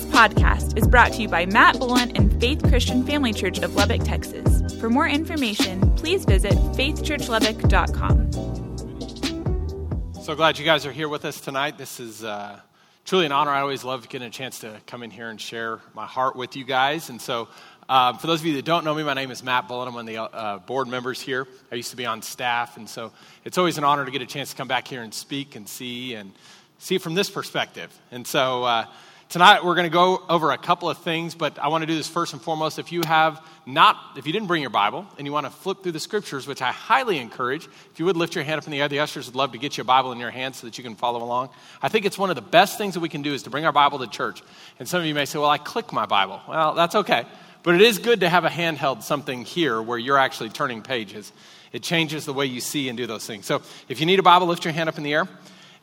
This podcast is brought to you by Matt Bullen and Faith Christian Family Church of Lubbock, Texas. For more information, please visit faithchurchlubbock.com. So glad you guys are here with us tonight. This is uh, truly an honor. I always love getting a chance to come in here and share my heart with you guys. And so, uh, for those of you that don't know me, my name is Matt Bullen. I'm one of the uh, board members here. I used to be on staff, and so it's always an honor to get a chance to come back here and speak and see and see from this perspective. And so, uh, Tonight, we're going to go over a couple of things, but I want to do this first and foremost. If you have not, if you didn't bring your Bible and you want to flip through the scriptures, which I highly encourage, if you would lift your hand up in the air, the ushers would love to get you a Bible in your hand so that you can follow along. I think it's one of the best things that we can do is to bring our Bible to church. And some of you may say, well, I click my Bible. Well, that's okay. But it is good to have a handheld something here where you're actually turning pages. It changes the way you see and do those things. So if you need a Bible, lift your hand up in the air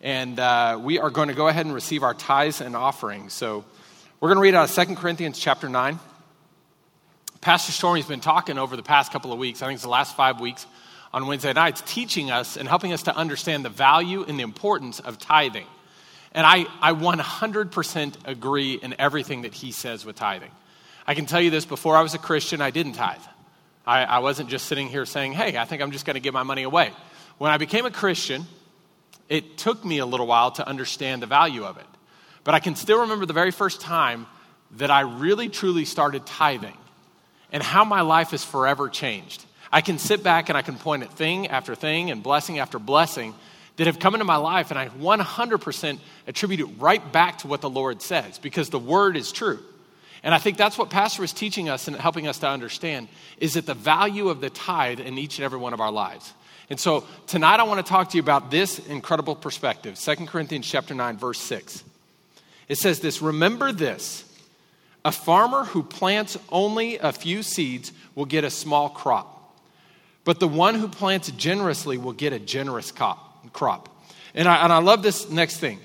and uh, we are going to go ahead and receive our tithes and offerings. So we're going to read out of 2 Corinthians chapter 9. Pastor Stormy's been talking over the past couple of weeks, I think it's the last five weeks, on Wednesday nights, teaching us and helping us to understand the value and the importance of tithing. And I, I 100% agree in everything that he says with tithing. I can tell you this before I was a Christian, I didn't tithe. I, I wasn't just sitting here saying, hey, I think I'm just going to give my money away. When I became a Christian, it took me a little while to understand the value of it. But I can still remember the very first time that I really truly started tithing and how my life has forever changed. I can sit back and I can point at thing after thing and blessing after blessing that have come into my life, and I 100% attribute it right back to what the Lord says because the word is true. And I think that's what Pastor is teaching us and helping us to understand is that the value of the tithe in each and every one of our lives. And so tonight I want to talk to you about this incredible perspective. 2 Corinthians chapter 9 verse 6. It says this, remember this. A farmer who plants only a few seeds will get a small crop. But the one who plants generously will get a generous crop. And I, and I love this next thing.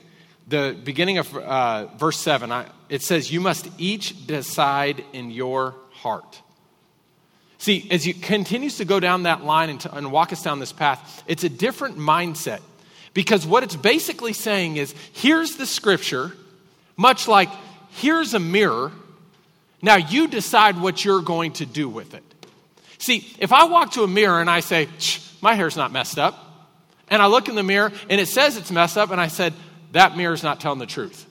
The beginning of uh, verse 7, I, it says, You must each decide in your heart. See, as you continues to go down that line and, to, and walk us down this path, it's a different mindset. Because what it's basically saying is here's the scripture, much like here's a mirror. Now you decide what you're going to do with it. See, if I walk to a mirror and I say, my hair's not messed up, and I look in the mirror and it says it's messed up, and I said, that mirror's not telling the truth.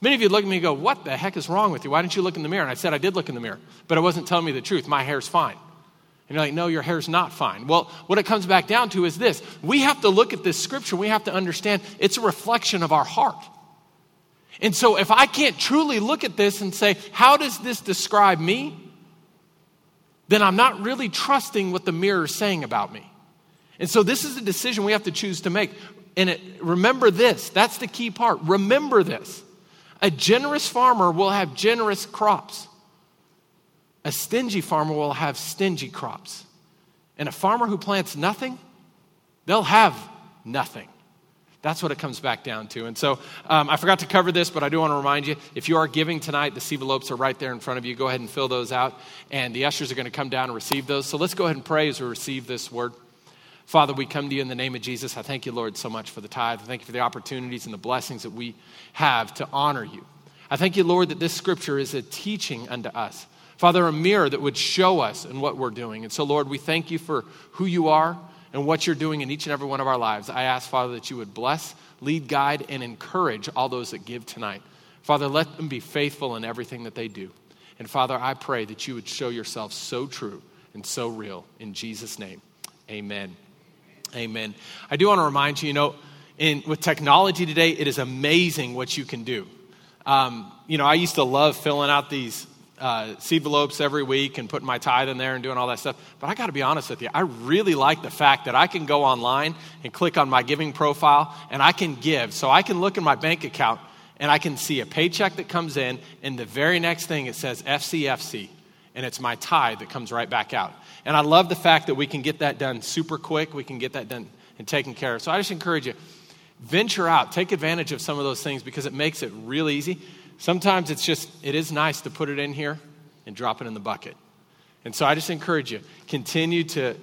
Many of you look at me and go, What the heck is wrong with you? Why didn't you look in the mirror? And I said, I did look in the mirror, but it wasn't telling me the truth. My hair's fine. And you're like, No, your hair's not fine. Well, what it comes back down to is this we have to look at this scripture, we have to understand it's a reflection of our heart. And so if I can't truly look at this and say, How does this describe me? then I'm not really trusting what the mirror is saying about me. And so this is a decision we have to choose to make. And it, remember this that's the key part. Remember this. A generous farmer will have generous crops. A stingy farmer will have stingy crops. And a farmer who plants nothing, they'll have nothing. That's what it comes back down to. And so um, I forgot to cover this, but I do want to remind you if you are giving tonight, the envelopes are right there in front of you. Go ahead and fill those out, and the ushers are going to come down and receive those. So let's go ahead and pray as we receive this word. Father, we come to you in the name of Jesus. I thank you, Lord, so much for the tithe. I thank you for the opportunities and the blessings that we have to honor you. I thank you, Lord, that this scripture is a teaching unto us. Father, a mirror that would show us in what we're doing. And so, Lord, we thank you for who you are and what you're doing in each and every one of our lives. I ask, Father, that you would bless, lead, guide, and encourage all those that give tonight. Father, let them be faithful in everything that they do. And Father, I pray that you would show yourself so true and so real. In Jesus' name, amen. Amen. I do want to remind you, you know, in, with technology today, it is amazing what you can do. Um, you know, I used to love filling out these uh, envelopes every week and putting my tithe in there and doing all that stuff. But I got to be honest with you, I really like the fact that I can go online and click on my giving profile and I can give. So I can look in my bank account and I can see a paycheck that comes in, and the very next thing it says FCFC, and it's my tithe that comes right back out. And I love the fact that we can get that done super quick. We can get that done and taken care of. So I just encourage you, venture out, take advantage of some of those things because it makes it real easy. Sometimes it's just, it is nice to put it in here and drop it in the bucket. And so I just encourage you, continue to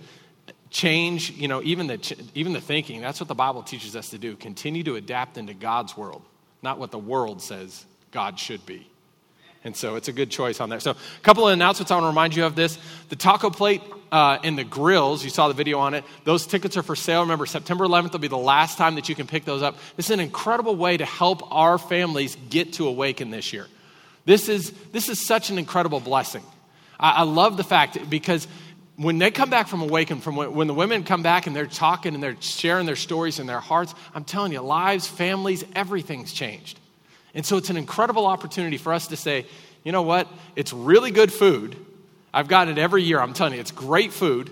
change, you know, even the, even the thinking. That's what the Bible teaches us to do. Continue to adapt into God's world, not what the world says God should be. And so it's a good choice on there. So, a couple of announcements I want to remind you of this. The taco plate uh, and the grills, you saw the video on it, those tickets are for sale. Remember, September 11th will be the last time that you can pick those up. This is an incredible way to help our families get to Awaken this year. This is, this is such an incredible blessing. I, I love the fact because when they come back from Awaken, from when, when, the women come back and they're talking and they're sharing their stories and their hearts, I'm telling you, lives, families, everything's changed. And so it's an incredible opportunity for us to say, you know what? It's really good food. I've got it every year. I'm telling you, it's great food.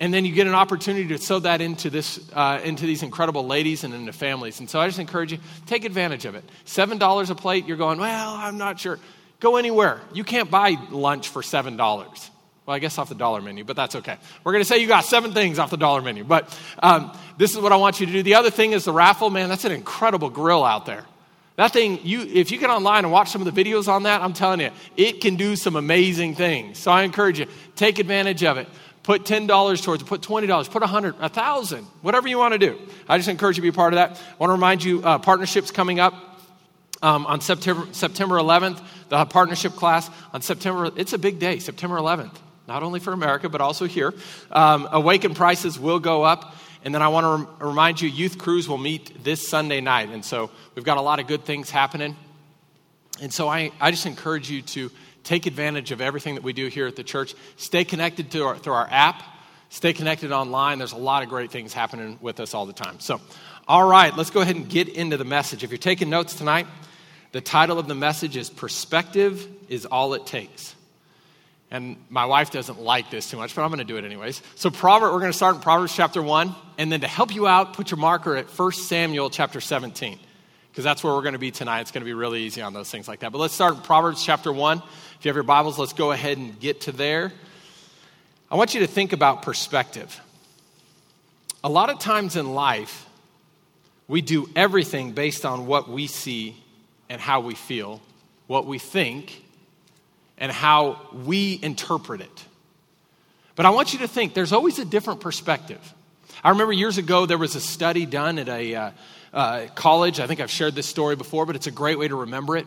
And then you get an opportunity to sow that into, this, uh, into these incredible ladies and into families. And so I just encourage you, take advantage of it. $7 a plate, you're going, well, I'm not sure. Go anywhere. You can't buy lunch for $7. Well, I guess off the dollar menu, but that's okay. We're going to say you got seven things off the dollar menu. But um, this is what I want you to do. The other thing is the raffle. Man, that's an incredible grill out there. That thing, you, if you get online and watch some of the videos on that, I'm telling you, it can do some amazing things. So I encourage you, take advantage of it. Put $10 towards it, put $20, put 100 1000 whatever you want to do. I just encourage you to be part of that. I want to remind you, uh, partnerships coming up um, on September, September 11th, the partnership class on September, it's a big day, September 11th, not only for America, but also here. Um, awaken prices will go up. And then I want to rem- remind you, Youth crews will meet this Sunday night. And so we've got a lot of good things happening. And so I, I just encourage you to take advantage of everything that we do here at the church. Stay connected to our, through our app, stay connected online. There's a lot of great things happening with us all the time. So, all right, let's go ahead and get into the message. If you're taking notes tonight, the title of the message is Perspective is All It Takes. And my wife doesn't like this too much, but I'm going to do it anyways. So, Proverbs, we're going to start in Proverbs chapter 1. And then to help you out, put your marker at 1 Samuel chapter 17, because that's where we're going to be tonight. It's going to be really easy on those things like that. But let's start in Proverbs chapter 1. If you have your Bibles, let's go ahead and get to there. I want you to think about perspective. A lot of times in life, we do everything based on what we see and how we feel, what we think, and how we interpret it. But I want you to think there's always a different perspective. I remember years ago there was a study done at a uh, uh, college. I think I've shared this story before, but it's a great way to remember it.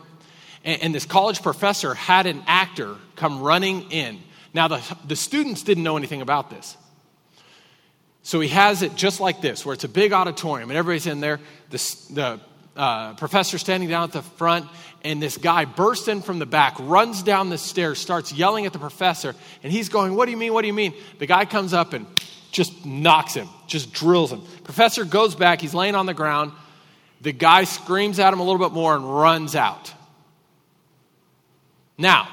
And, and this college professor had an actor come running in. Now, the, the students didn't know anything about this. So he has it just like this, where it's a big auditorium and everybody's in there. The, the uh, professor standing down at the front, and this guy bursts in from the back, runs down the stairs, starts yelling at the professor, and he's going, What do you mean? What do you mean? The guy comes up and just knocks him, just drills him. Professor goes back, he's laying on the ground. The guy screams at him a little bit more and runs out. Now,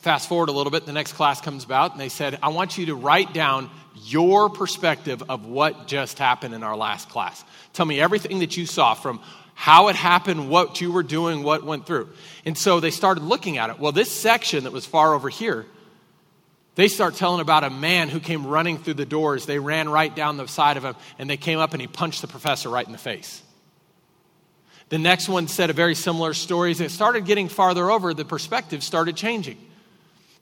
fast forward a little bit, the next class comes about, and they said, I want you to write down your perspective of what just happened in our last class. Tell me everything that you saw from how it happened, what you were doing, what went through. And so they started looking at it. Well, this section that was far over here, they start telling about a man who came running through the doors. They ran right down the side of him, and they came up and he punched the professor right in the face. The next one said a very similar story. As it started getting farther over, the perspective started changing.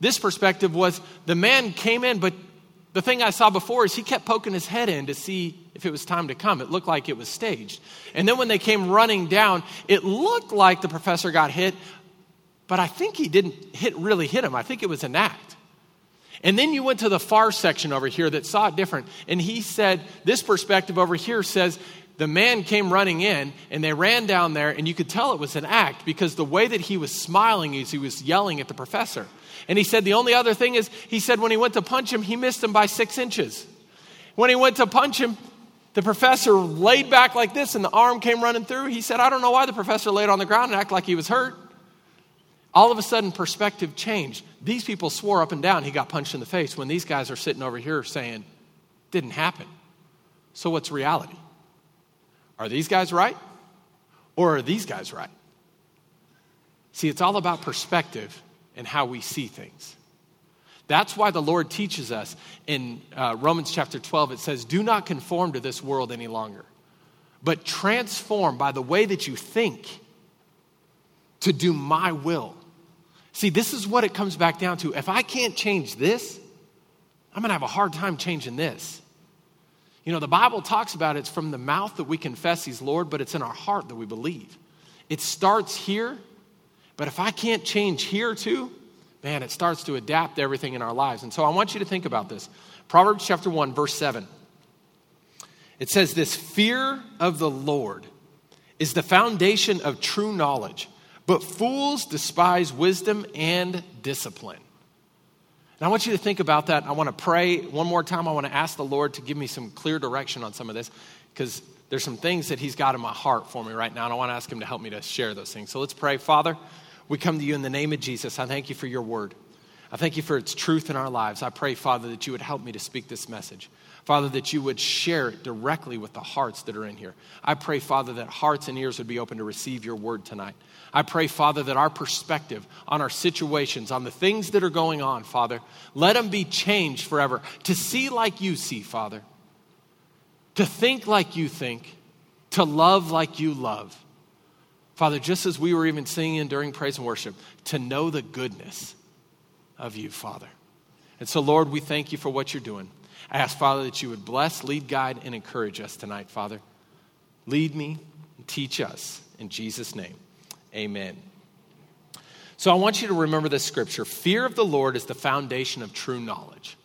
This perspective was the man came in, but the thing I saw before is he kept poking his head in to see if it was time to come. It looked like it was staged. And then when they came running down, it looked like the professor got hit, but I think he didn't hit, really hit him. I think it was an act. And then you went to the far section over here that saw it different. And he said, This perspective over here says the man came running in and they ran down there, and you could tell it was an act because the way that he was smiling is he was yelling at the professor. And he said the only other thing is, he said when he went to punch him, he missed him by six inches. When he went to punch him, the professor laid back like this and the arm came running through. He said, I don't know why the professor laid on the ground and acted like he was hurt. All of a sudden, perspective changed. These people swore up and down he got punched in the face when these guys are sitting over here saying, didn't happen. So, what's reality? Are these guys right? Or are these guys right? See, it's all about perspective and how we see things. That's why the Lord teaches us in uh, Romans chapter 12, it says, Do not conform to this world any longer, but transform by the way that you think to do my will. See, this is what it comes back down to. If I can't change this, I'm going to have a hard time changing this. You know, the Bible talks about it's from the mouth that we confess He's Lord, but it's in our heart that we believe. It starts here But if I can't change here too, man, it starts to adapt everything in our lives. And so I want you to think about this. Proverbs chapter 1, verse 7. It says this fear of the Lord is the foundation of true knowledge, but fools despise wisdom and discipline. And I want you to think about that. I want to pray one more time. I want to ask the Lord to give me some clear direction on some of this because there's some things that He's got in my heart for me right now, and I want to ask Him to help me to share those things. So let's pray. Father, we come to you in the name of Jesus. I thank you for your word. I thank you for its truth in our lives. I pray, Father, that you would help me to speak this message. Father, that you would share it directly with the hearts that are in here. I pray, Father, that hearts and ears would be open to receive your word tonight. I pray, Father, that our perspective on our situations, on the things that are going on, Father, let them be changed forever. To see like you see, Father, to think like you think, to love like you love. Father, just as we were even singing during praise and worship, to know the goodness of you, Father. And so, Lord, we thank you for what you're doing. I ask, Father, that you would bless, lead, guide, and encourage us tonight, Father. Lead me and teach us. In Jesus' name, amen. So I want you to remember this scripture fear of the Lord is the foundation of true knowledge.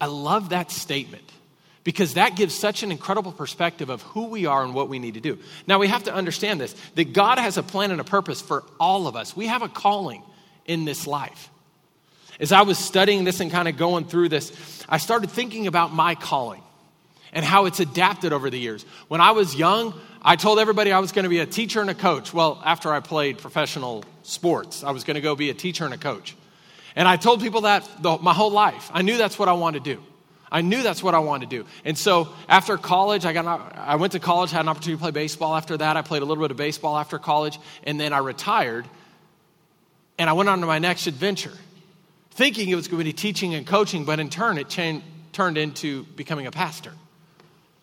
I love that statement because that gives such an incredible perspective of who we are and what we need to do. Now, we have to understand this that God has a plan and a purpose for all of us. We have a calling in this life. As I was studying this and kind of going through this, I started thinking about my calling and how it's adapted over the years. When I was young, I told everybody I was going to be a teacher and a coach. Well, after I played professional sports, I was going to go be a teacher and a coach. And I told people that the, my whole life. I knew that's what I wanted to do. I knew that's what I wanted to do. And so after college, I, got, I went to college, had an opportunity to play baseball after that. I played a little bit of baseball after college, and then I retired. And I went on to my next adventure thinking it was going to be teaching and coaching, but in turn, it turned into becoming a pastor.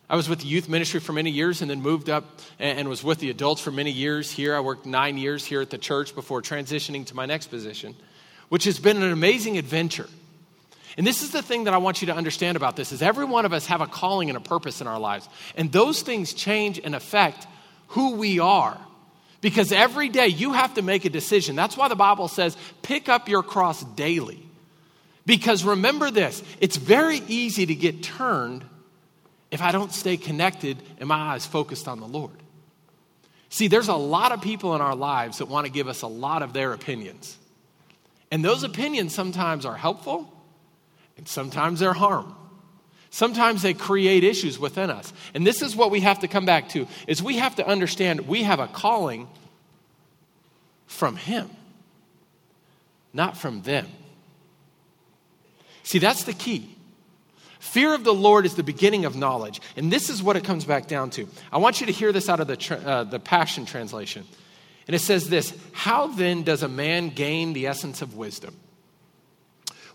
I was with the youth ministry for many years and then moved up and, was with the adults for many years here. I worked nine years here at the church before transitioning to my next position, which has been an amazing adventure. And this is the thing that I want you to understand about this is every one of us have a calling and a purpose in our lives. And those things change and affect who we are. Because every day you have to make a decision. That's why the Bible says, pick up your cross daily. Because remember this, it's very easy to get turned if I don't stay connected and my eyes focused on the Lord. See, there's a lot of people in our lives that want to give us a lot of their opinions. And those opinions sometimes are helpful and sometimes they're harm. Sometimes they create issues within us. And this is what we have to come back to is we have to understand we have a calling from him, not from them. See, that's the key. Fear of the Lord is the beginning of knowledge. And this is what it comes back down to. I want you to hear this out of the, uh, the Passion Translation. And it says this How then does a man gain the essence of wisdom?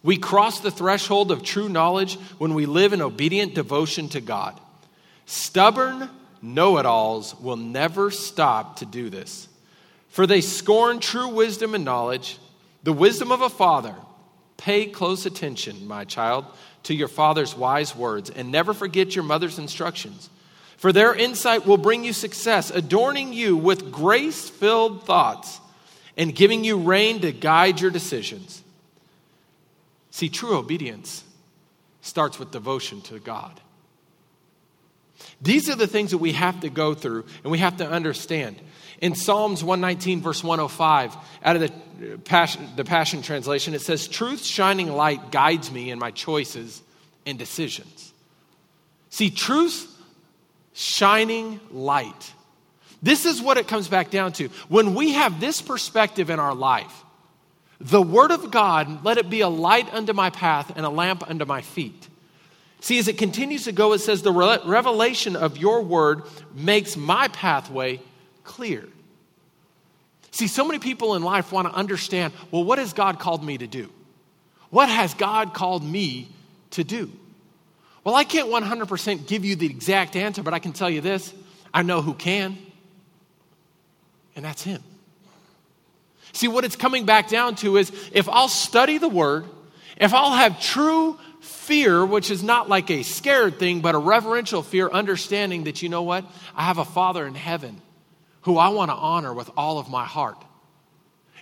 We cross the threshold of true knowledge when we live in obedient devotion to God. Stubborn know it alls will never stop to do this, for they scorn true wisdom and knowledge, the wisdom of a father. Pay close attention, my child, to your father's wise words, and never forget your mother's instructions. For their insight will bring you success, adorning you with grace filled thoughts and giving you rein to guide your decisions. See, true obedience starts with devotion to God. These are the things that we have to go through and we have to understand. In Psalms 119, verse 105, out of the uh, Passion, the Passion Translation, it says, Truth's shining light guides me in my choices and decisions. See, truth's shining light. This is what it comes back down to. When we have this perspective in our life, the word of God, let it be a light unto my path and a lamp unto my feet. See, as it continues to go, it says, The revelation of your word makes my pathway clear. See, so many people in life want to understand well, what has God called me to do? What has God called me to do? Well, I can't 100% give you the exact answer, but I can tell you this I know who can, and that's Him. See, what it's coming back down to is if I'll study the word, if I'll have true fear, which is not like a scared thing, but a reverential fear, understanding that, you know what? I have a Father in heaven who I want to honor with all of my heart.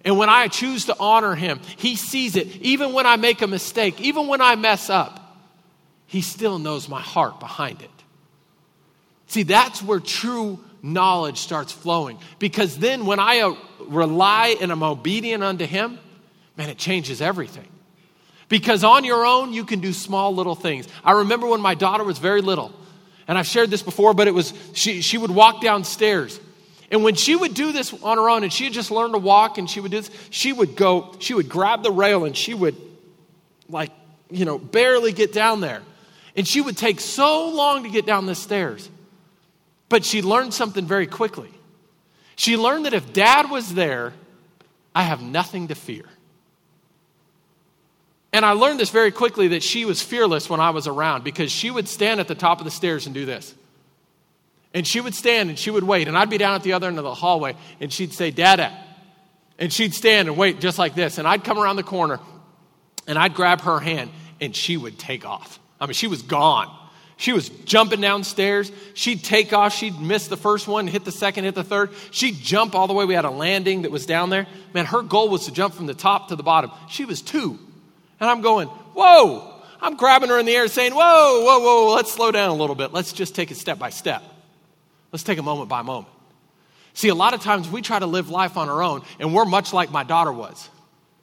And when I choose to honor him, he sees it. Even when I make a mistake, even when I mess up, he still knows my heart behind it. See, that's where true knowledge starts flowing. Because then when I rely and I'm obedient unto him, man, it changes everything. Because on your own, you can do small little things. I remember when my daughter was very little, and I've shared this before, but it was she, she would walk downstairs and when she would do this on her own, and she had just learned to walk, and she would do this, she would go, she would grab the rail and she would, like, you know, barely get down there. And she would take so long to get down the stairs. But she learned something very quickly. She learned that if dad was there, I have nothing to fear. And I learned this very quickly that she was fearless when I was around because she would stand at the top of the stairs and do this. And she would stand and she would wait. And I'd be down at the other end of the hallway and she'd say, Dada. And she'd stand and wait just like this. And I'd come around the corner and I'd grab her hand and she would take off. I mean, she was gone. She was jumping downstairs. She'd take off. She'd miss the first one, hit the second, hit the third. She'd jump all the way. We had a landing that was down there. Man, her goal was to jump from the top to the bottom. She was two. And I'm going, whoa. I'm grabbing her in the air saying, whoa, whoa, whoa, let's slow down a little bit. Let's just take it step by step. Let's take a moment by moment. See, a lot of times we try to live life on our own, and we're much like my daughter was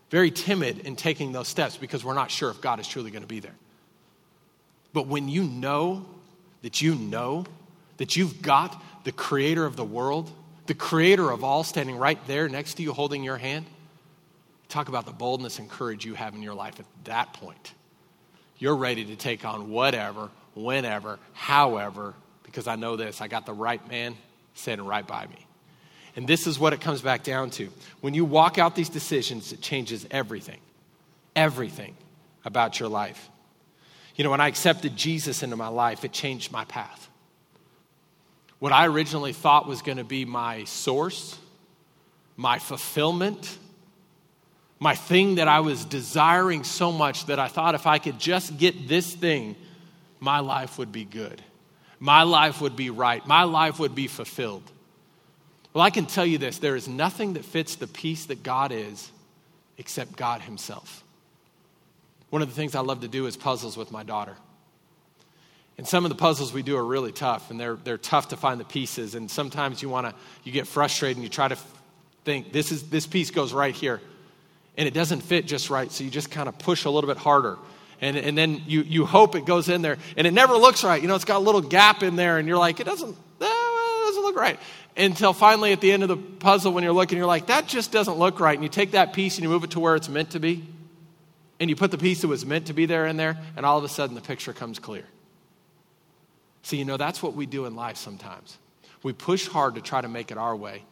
very timid in taking those steps because we're not sure if God is truly going to be there. But when you know that you know that you've got the creator of the world, the creator of all standing right there next to you holding your hand, talk about the boldness and courage you have in your life at that point. You're ready to take on whatever, whenever, however because I know this I got the right man standing right by me. And this is what it comes back down to. When you walk out these decisions, it changes everything, everything about your life. You know, when I accepted Jesus into my life, it changed my path. What I originally thought was going to be my source, my fulfillment, my thing that I was desiring so much that I thought if I could just get this thing, my life would be good my life would be right, my life would be fulfilled. Well, I can tell you this there is nothing that fits the peace that God is except God Himself. One of the things I love to do is puzzles with my daughter. And some of the puzzles we do are really tough, and they're, they're tough to find the pieces. And sometimes you want to, you get frustrated and you try to think, this, is, this piece goes right here. And it doesn't fit just right, so you just kind of push a little bit harder and, and then you, you hope it goes in there and it never looks right. You know, it's got a little gap in there and you're like, it doesn't, doesn't look right. Until finally at the end of the puzzle, when you're looking, you're like, that just doesn't look right. And you take that piece and you move it to where it's meant to be. And you put the piece that was meant to be there in there, and all of a sudden the picture comes clear. See, you know, that's what we do in life sometimes. We push hard to try to make it our way,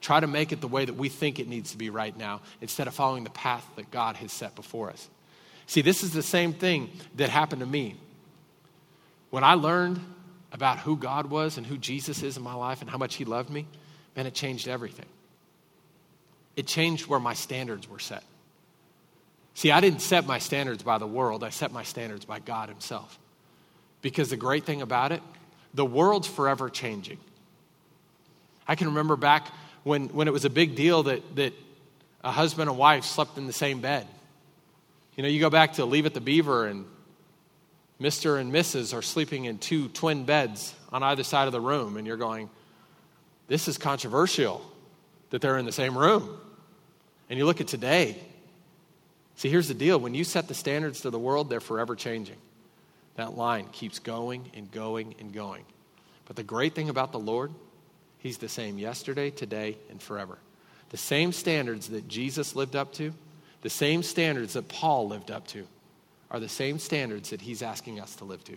try to make it the way that we think it needs to be right now, instead of following the path that God has set before us. See, this is the same thing that happened to me. When I learned about who God was and who Jesus is in my life and how much He loved me, man, it changed everything. It changed where my standards were set. See, I didn't set my standards by the world, I set my standards by God Himself. Because the great thing about it, the world's forever changing. I can remember back when, when it was a big deal that, that a husband and wife slept in the same bed. You know, you go back to Leave It to Beaver, and Mr. and Mrs. are sleeping in two twin beds on either side of the room, and you're going, this is controversial that they're in the same room. And you look at today. See, here's the deal when you set the standards to the world, they're forever changing. That line keeps going and going and going. But the great thing about the Lord, He's the same yesterday, today, and forever. The same standards that Jesus lived up to, the same standards that Paul lived up to are the same standards that he's asking us to live to.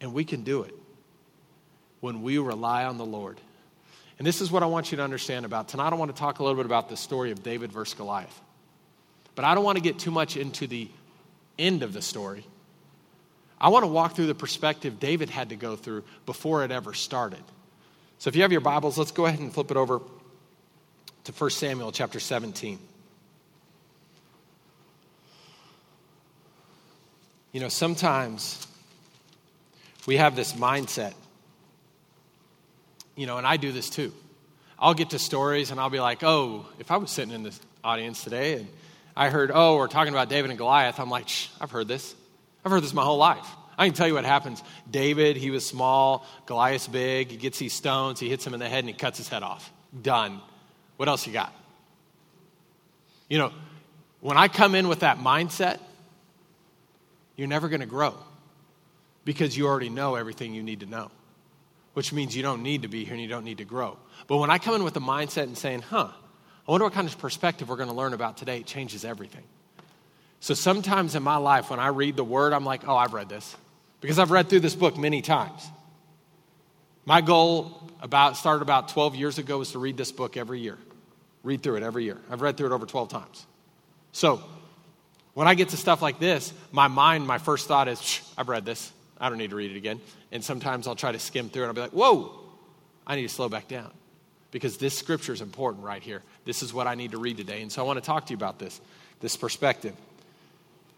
And we can do it when we rely on the Lord. And this is what I want you to understand about. Tonight, I want to talk a little bit about the story of David versus Goliath. But I don't want to get too much into the end of the story. I want to walk through the perspective David had to go through before it ever started. So if you have your Bibles, let's go ahead and flip it over to 1 Samuel chapter 17. You know, sometimes we have this mindset, you know, and I do this too. I'll get to stories and I'll be like, oh, if I was sitting in this audience today and I heard, oh, we're talking about David and Goliath, I'm like, Shh, I've heard this. I've heard this my whole life. I can tell you what happens. David, he was small, Goliath's big, he gets these stones, he hits him in the head, and he cuts his head off. Done. What else you got? You know, when I come in with that mindset, you're never going to grow because you already know everything you need to know, which means you don't need to be here and you don't need to grow. But when I come in with the mindset and saying, huh, I wonder what kind of perspective we're going to learn about today, it changes everything. So sometimes in my life, when I read the word, I'm like, oh, I've read this because I've read through this book many times. My goal about started about 12 years ago was to read this book every year. Read through it every year. I've read through it over 12 times. So when I get to stuff like this, my mind, my first thought is, I've read this. I don't need to read it again. And sometimes I'll try to skim through it I'll be like, whoa, I need to slow back down because this scripture is important right here. This is what I need to read today. And so I want to talk to you about this, this perspective.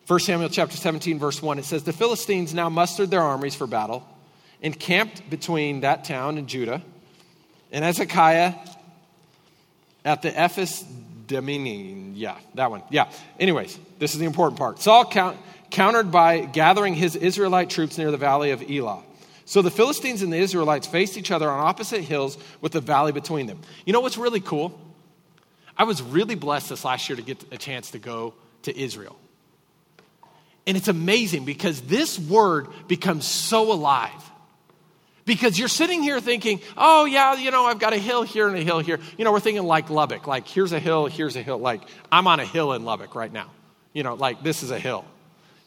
1 Samuel chapter 17, verse 1, it says, The Philistines now mustered their armies for battle, encamped between that town and Judah. And Hezekiah at the Ephes Dammim, yeah, that one. Yeah. Anyways, this is the important part. Saul count, countered by gathering his Israelite troops near the valley of Elah. So the Philistines and the Israelites faced each other on opposite hills with the valley between them. You know what's really cool? I was really blessed this last year to get a chance to go to Israel. And it's amazing because this word becomes so alive. Because you're sitting here thinking, oh, yeah, you know, I've got a hill here and a hill here. You know, we're thinking like Lubbock, like here's a hill, here's a hill. Like I'm on a hill in Lubbock right now. You know, like this is a hill.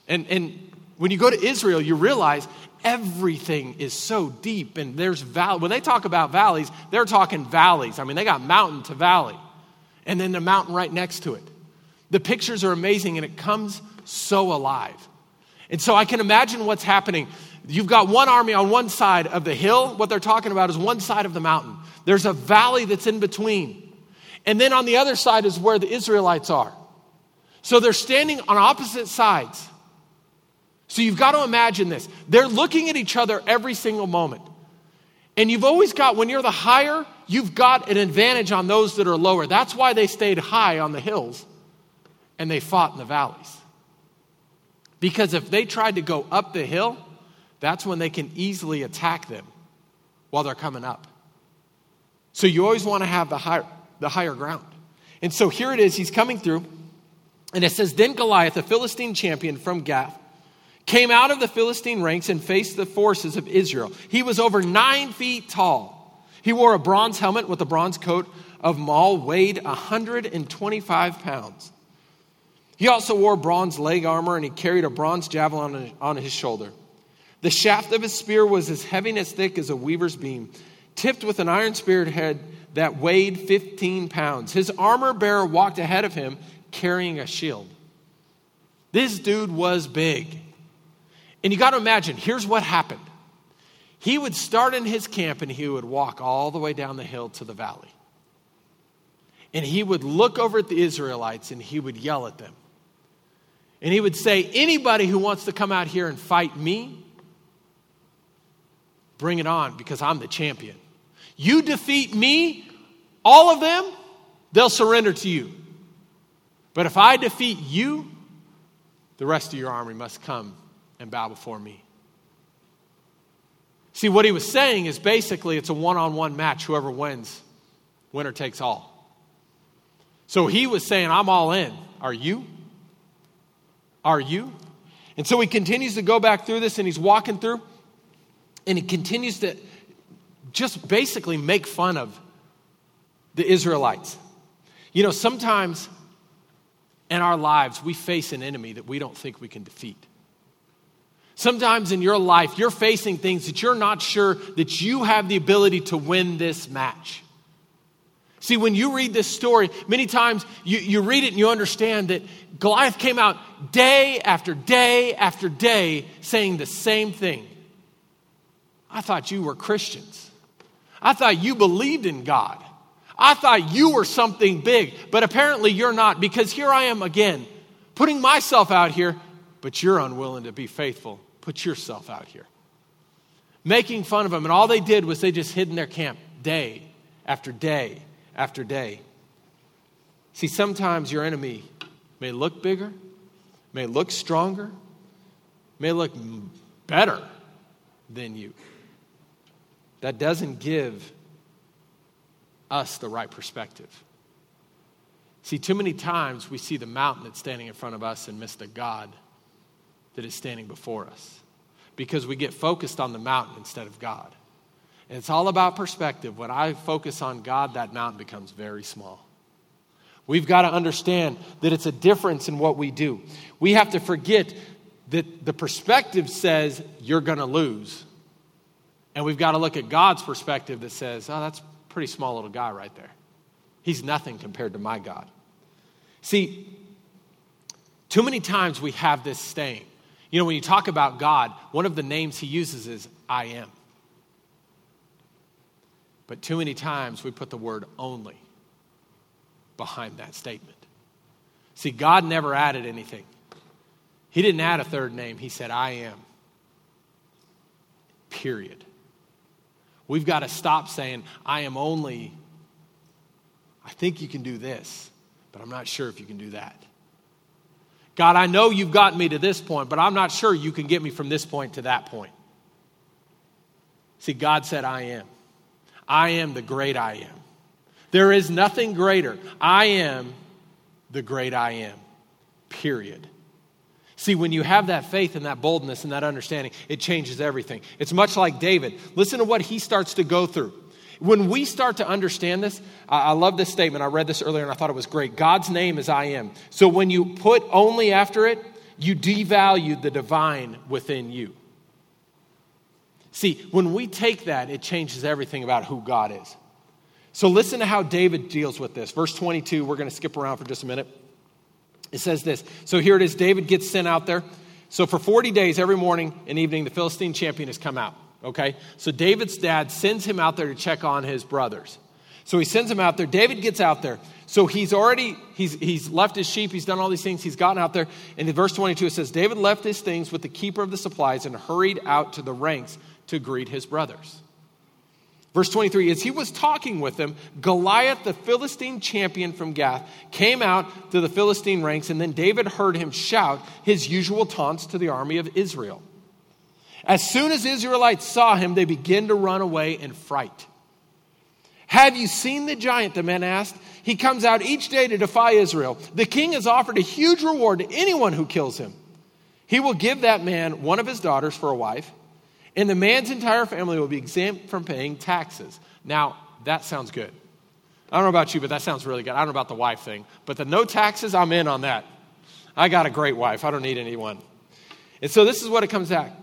And, and when you go to Israel, you realize everything is so deep and there's valley. When they talk about valleys, they're talking valleys. I mean, they got mountain to valley and then the mountain right next to it. The pictures are amazing and it comes so alive. And so I can imagine what's happening. You've got one army on one side of the hill. What they're talking about is one side of the mountain. There's a valley that's in between. And then on the other side is where the Israelites are. So they're standing on opposite sides. So you've got to imagine this. They're looking at each other every single moment. And you've always got, when you're the higher, you've got an advantage on those that are lower. That's why they stayed high on the hills and they fought in the valleys. Because if they tried to go up the hill, that's when they can easily attack them while they're coming up. So you always want to have the higher, the higher ground. And so here it is, he's coming through, and it says, Then Goliath, a Philistine champion from Gath, came out of the Philistine ranks and faced the forces of Israel. He was over nine feet tall. He wore a bronze helmet with a bronze coat of maul, weighed 125 pounds. He also wore bronze leg armor and he carried a bronze javelin on his shoulder. The shaft of his spear was as heavy and as thick as a weaver's beam, tipped with an iron spearhead that weighed 15 pounds. His armor bearer walked ahead of him carrying a shield. This dude was big. And you got to imagine, here's what happened. He would start in his camp and he would walk all the way down the hill to the valley. And he would look over at the Israelites and he would yell at them. And he would say, Anybody who wants to come out here and fight me, bring it on because I'm the champion. You defeat me, all of them, they'll surrender to you. But if I defeat you, the rest of your army must come and bow before me. See, what he was saying is basically it's a one on one match. Whoever wins, winner takes all. So he was saying, I'm all in. Are you? Are you? And so he continues to go back through this and he's walking through and he continues to just basically make fun of the Israelites. You know, sometimes in our lives we face an enemy that we don't think we can defeat. Sometimes in your life, you're facing things that you're not sure that you have the ability to win this match. See, when you read this story, many times you, you read it and you understand that Goliath came out day after day after day saying the same thing. I thought you were Christians. I thought you believed in God. I thought you were something big, but apparently you're not because here I am again, putting myself out here, but you're unwilling to be faithful. Put yourself out here. Making fun of them, and all they did was they just hid in their camp day after day after day. See, sometimes your enemy may look bigger, may look stronger, may look better than you. That doesn't give us the right perspective. See, too many times we see the mountain that's standing in front of us and miss the God that is standing before us because we get focused on the mountain instead of God. And it's all about perspective. When I focus on God, that mountain becomes very small. We've got to understand that it's a difference in what we do. We have to forget that the perspective says you're going to lose. And we've got to look at God's perspective that says, oh, that's a pretty small little guy right there. He's nothing compared to my God. See, too many times we have this saying. You know, when you talk about God, one of the names he uses is I am. But too many times we put the word only behind that statement. See, God never added anything. He didn't add a third name. He said, I am. Period. We've got to stop saying, I am only, I think you can do this, but I'm not sure if you can do that. God, I know you've gotten me to this point, but I'm not sure you can get me from this point to that point. See, God said, I am. I am the great I am. There is nothing greater. I am the great I am, period. See, when you have that faith and that boldness and that understanding, it changes everything. It's much like David. Listen to what he starts to go through. When we start to understand this, I love this statement. I read this earlier and I thought it was great. God's name is I am. So when you put only after it, you devalue the divine within you. See, when we take that, it changes everything about who God is. So listen to how David deals with this. Verse 22, we're going to skip around for just a minute. It says this. So here it is David gets sent out there. So for 40 days, every morning and evening, the Philistine champion has come out. Okay? So David's dad sends him out there to check on his brothers. So he sends him out there. David gets out there. So he's already, he's, he's left his sheep. He's done all these things. He's gotten out there. And in verse 22, it says, David left his things with the keeper of the supplies and hurried out to the ranks to greet his brothers. Verse 23 As he was talking with them, Goliath, the Philistine champion from Gath, came out to the Philistine ranks, and then David heard him shout his usual taunts to the army of Israel. As soon as Israelites saw him, they began to run away in fright. Have you seen the giant? The men asked. He comes out each day to defy Israel. The king has offered a huge reward to anyone who kills him. He will give that man one of his daughters for a wife and the man's entire family will be exempt from paying taxes. Now, that sounds good. I don't know about you, but that sounds really good. I don't know about the wife thing, but the no taxes, I'm in on that. I got a great wife. I don't need anyone. And so this is what it comes back.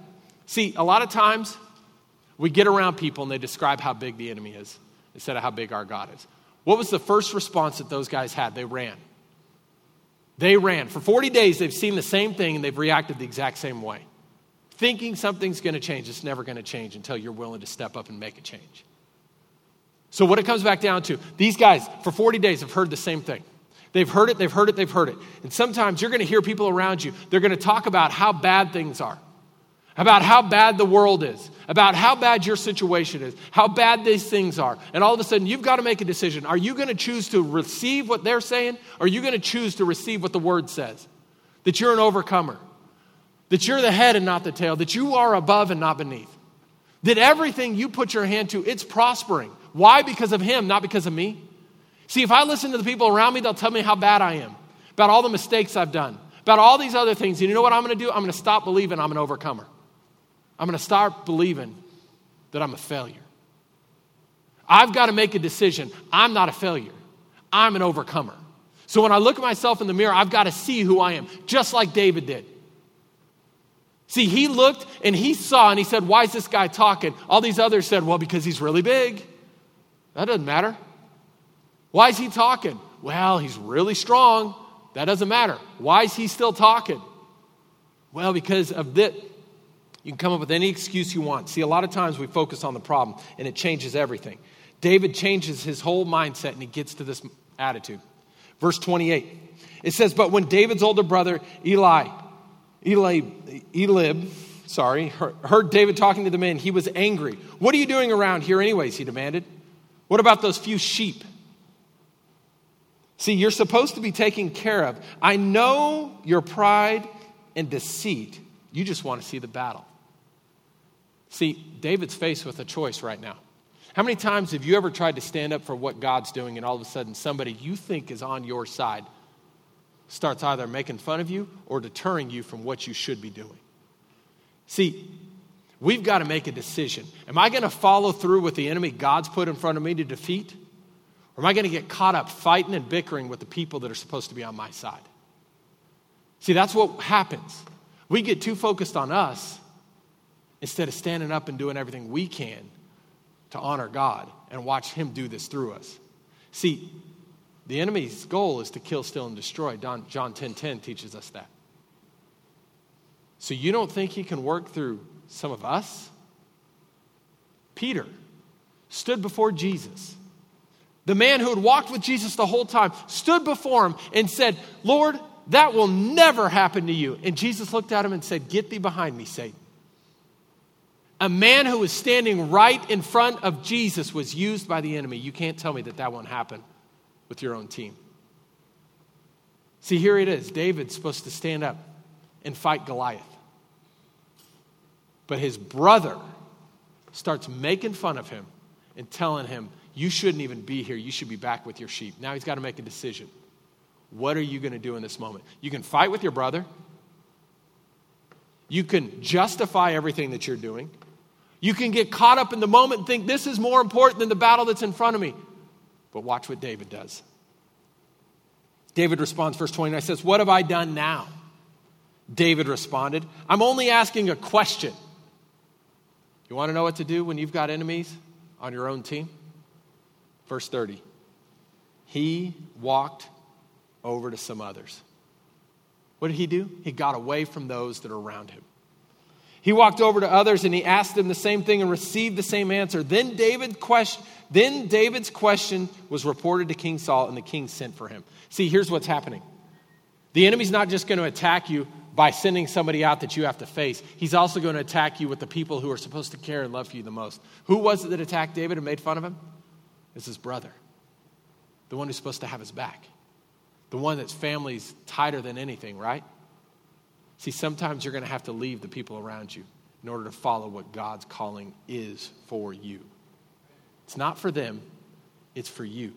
See, a lot of times we get around people and they describe how big the enemy is instead of how big our God is. What was the first response that those guys had? They ran. They ran. For 40 days, they've seen the same thing and they've reacted the exact same way thinking something's going to change. It's never going to change until you're willing to step up and make a change. So, what it comes back down to, these guys for 40 days have heard the same thing. They've heard it, they've heard it, they've heard it. And sometimes you're going to hear people around you, they're going to talk about how bad things are, about how bad the world is, about how bad your situation is, how bad these things are. And all of a sudden, you've got to make a decision. Are you going to choose to receive what they're saying, or are you going to choose to receive what the word says? That you're an overcomer that you're the head and not the tail, that you are above and not beneath. That everything you put your hand to, it's prospering. Why? Because of Him, not because of me. See, if I listen to the people around me, they'll tell me how bad I am, about all the mistakes I've done, about all these other things. And you know what I'm going to do? I'm going to stop believing I'm an overcomer. I'm going to start believing that I'm a failure. I've got to make a decision. I'm not a failure, I'm an overcomer. So when I look at myself in the mirror, I've got to see who I am, just like David did. See, he looked and he saw and he said, Why is this guy talking? All these others said, Well, because he's really big. That doesn't matter. Why is he talking? Well, he's really strong. That doesn't matter. Why is he still talking? Well, because of this. You can come up with any excuse you want. See, a lot of times we focus on the problem and it changes everything. David changes his whole mindset and he gets to this attitude. Verse 28. It says, But when David's older brother, Eli, Eli, Eliab, sorry, heard David talking to the men. He was angry. What are you doing around here, anyways? He demanded. What about those few sheep? See, you're supposed to be taken care of. I know your pride and deceit. You just want to see the battle. See, David's faced with a choice right now. How many times have you ever tried to stand up for what God's doing and all of a sudden somebody you think is on your side starts either making fun of you or deterring you from what you should be doing? See, we've got to make a decision. Am I going to follow through with the enemy God's put in front of me to defeat? Or am I going to get caught up fighting and bickering with the people that are supposed to be on my side? See, that's what happens. We get too focused on us instead of standing up and doing everything we can to honor God and watch Him do this through us. See, the enemy's goal is to kill, steal, and destroy. John 10 10 teaches us that. So you don't think he can work through some of us? Peter stood before Jesus. The man who had walked with Jesus the whole time stood before him and said, Lord, that will never happen to you. And Jesus looked at him and said, Get thee behind me, Satan. A man who was standing right in front of Jesus was used by the enemy. You can't tell me that that won't happen with your own team. See, here it is. David's supposed to stand up and fight Goliath. But his brother starts making fun of him and telling him, You shouldn't even be here. You should be back with your sheep. Now he's got to make a decision. What are you going to do in this moment? You can fight with your brother, you can justify everything that you're doing, you can get caught up in the moment and think this is more important than the battle that's in front of me. But watch what David does. David responds, verse 29 says, What have I done now? David responded, I'm only asking a question. You want to know what to do when you've got enemies on your own team? Verse 30. He walked over to some others. What did he do? He got away from those that are around him. He walked over to others and he asked them the same thing and received the same answer. Then, David question, then David's question was reported to King Saul, and the king sent for him. See, here's what's happening the enemy's not just going to attack you by sending somebody out that you have to face, he's also going to attack you with the people who are supposed to care and love for you the most. Who was it that attacked David and made fun of him? It's his brother, the one who's supposed to have his back, the one that's family's tighter than anything, right? See, sometimes you're going to have to leave the people around you in order to follow what God's calling is for you. It's not for them, it's for you.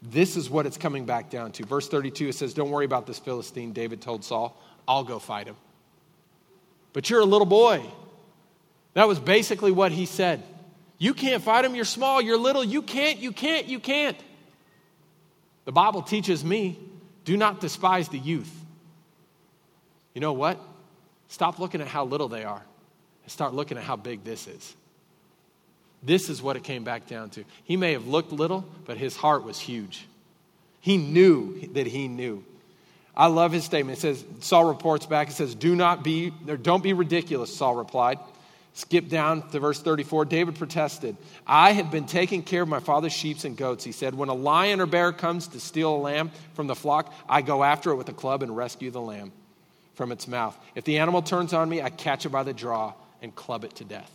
This is what it's coming back down to. Verse 32, it says, Don't worry about this Philistine, David told Saul. I'll go fight him. But you're a little boy. That was basically what he said. You can't fight him. You're small. You're little. You can't. You can't. You can't. The Bible teaches me do not despise the youth. You know what? Stop looking at how little they are and start looking at how big this is. This is what it came back down to. He may have looked little, but his heart was huge. He knew that he knew. I love his statement. It says, Saul reports back, it says, Do not be, or don't be ridiculous, Saul replied. Skip down to verse 34. David protested, I have been taking care of my father's sheep and goats. He said, When a lion or bear comes to steal a lamb from the flock, I go after it with a club and rescue the lamb from its mouth. If the animal turns on me, I catch it by the jaw and club it to death.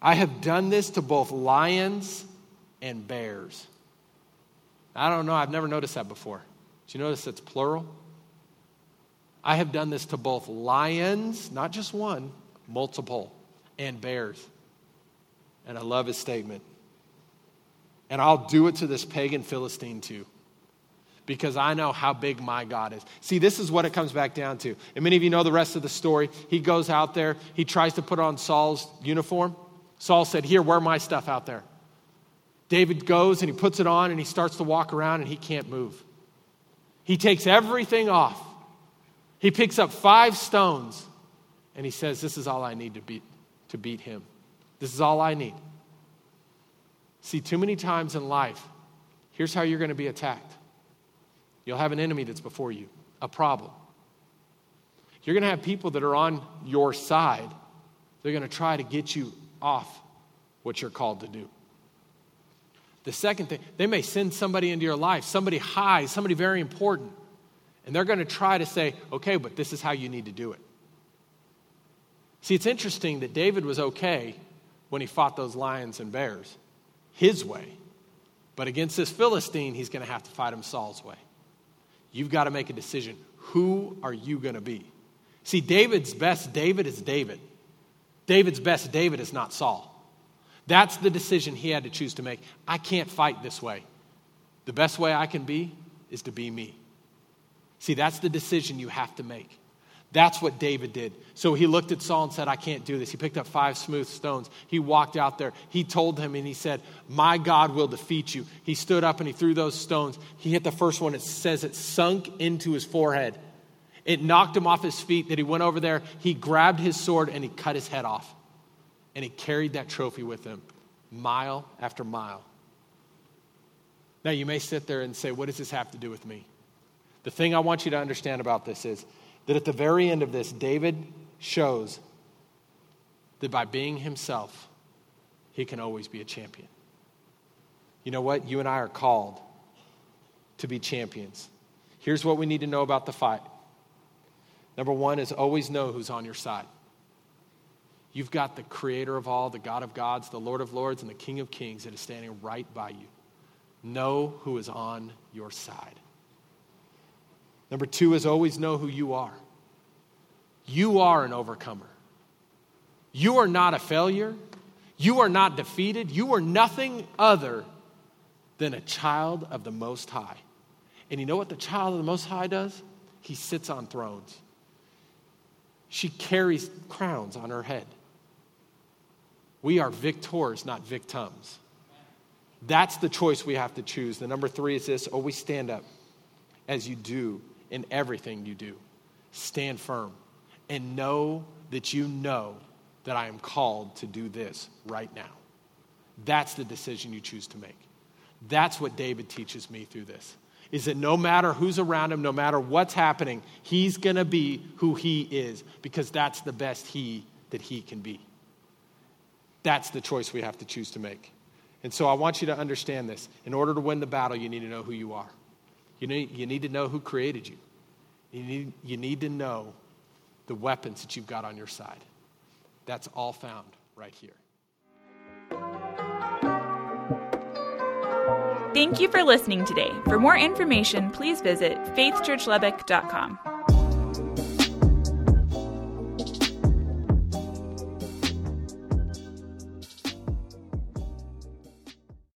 I have done this to both lions and bears. I don't know, I've never noticed that before. Do you notice it's plural? I have done this to both lions, not just one, multiple, and bears. And I love his statement. And I'll do it to this pagan Philistine too because I know how big my God is. See, this is what it comes back down to. And many of you know the rest of the story. He goes out there, he tries to put on Saul's uniform. Saul said, Here, wear my stuff out there. David goes and he puts it on and he starts to walk around and he can't move. He takes everything off. He picks up five stones and he says, This is all I need to beat, to beat him. This is all I need. See, too many times in life, here's how you're going to be attacked You'll have an enemy that's before you, a problem. You're going to have people that are on your side. They're going to try to get you off what you're called to do. The second thing, they may send somebody into your life, somebody high, somebody very important, and they're going to try to say, okay, but this is how you need to do it. See, it's interesting that David was okay when he fought those lions and bears. his way. But against this Philistine, he's going to have to fight him Saul's way. You've got to make a decision. Who are you going to be? See, David's best David is David. David's best David is not Saul. That's the decision he had to choose to make. I can't fight this way. The best way I can be is to be me. See, that's the decision you have to make. That's what David did. So he looked at Saul and said, I can't do this. He picked up five smooth stones. He walked out there. He told him and he said, My God will defeat you. He stood up and he threw those stones. He hit the first one. It says it sunk into his forehead. It knocked him off his feet. That he went over there. He grabbed his sword and he cut his head off. And he carried that trophy with him mile after mile. Now you may sit there and say, What does this have to do with me? The thing I want you to understand about this is that at the very end of this, David shows that by being himself, he can always be a champion. You know what? You and I are called to be champions. Here's what we need to know about the fight. Number one is always know who's on your side. You've got the creator of all, the God of gods, the Lord of lords, and the King of kings that is standing right by you. Know who is on your side. Number two is always know who you are. You are an overcomer. You are not a failure. You are not defeated. You are nothing other than a child of the Most High. And you know what the child of the Most High does? He sits on thrones. She carries crowns on her head. We are victors, not victims. That's the choice we have to choose. The number three is this always stand up as you do in everything you do. Stand firm and know that you know that I am called to do this right now. That's the decision you choose to make. That's what David teaches me through this. Is that no matter who's around him, no matter what's happening, he's going to be who he is because that's the best he that he can be. That's the choice we have to choose to make. And so I want you to understand this. In order to win the battle, you need to know who you are. You need, you need to know who created you. You need, you need to know the weapons that you've got on your side. That's all found right here. Thank you for listening today. For more information, please visit faithchurchlubbock.com.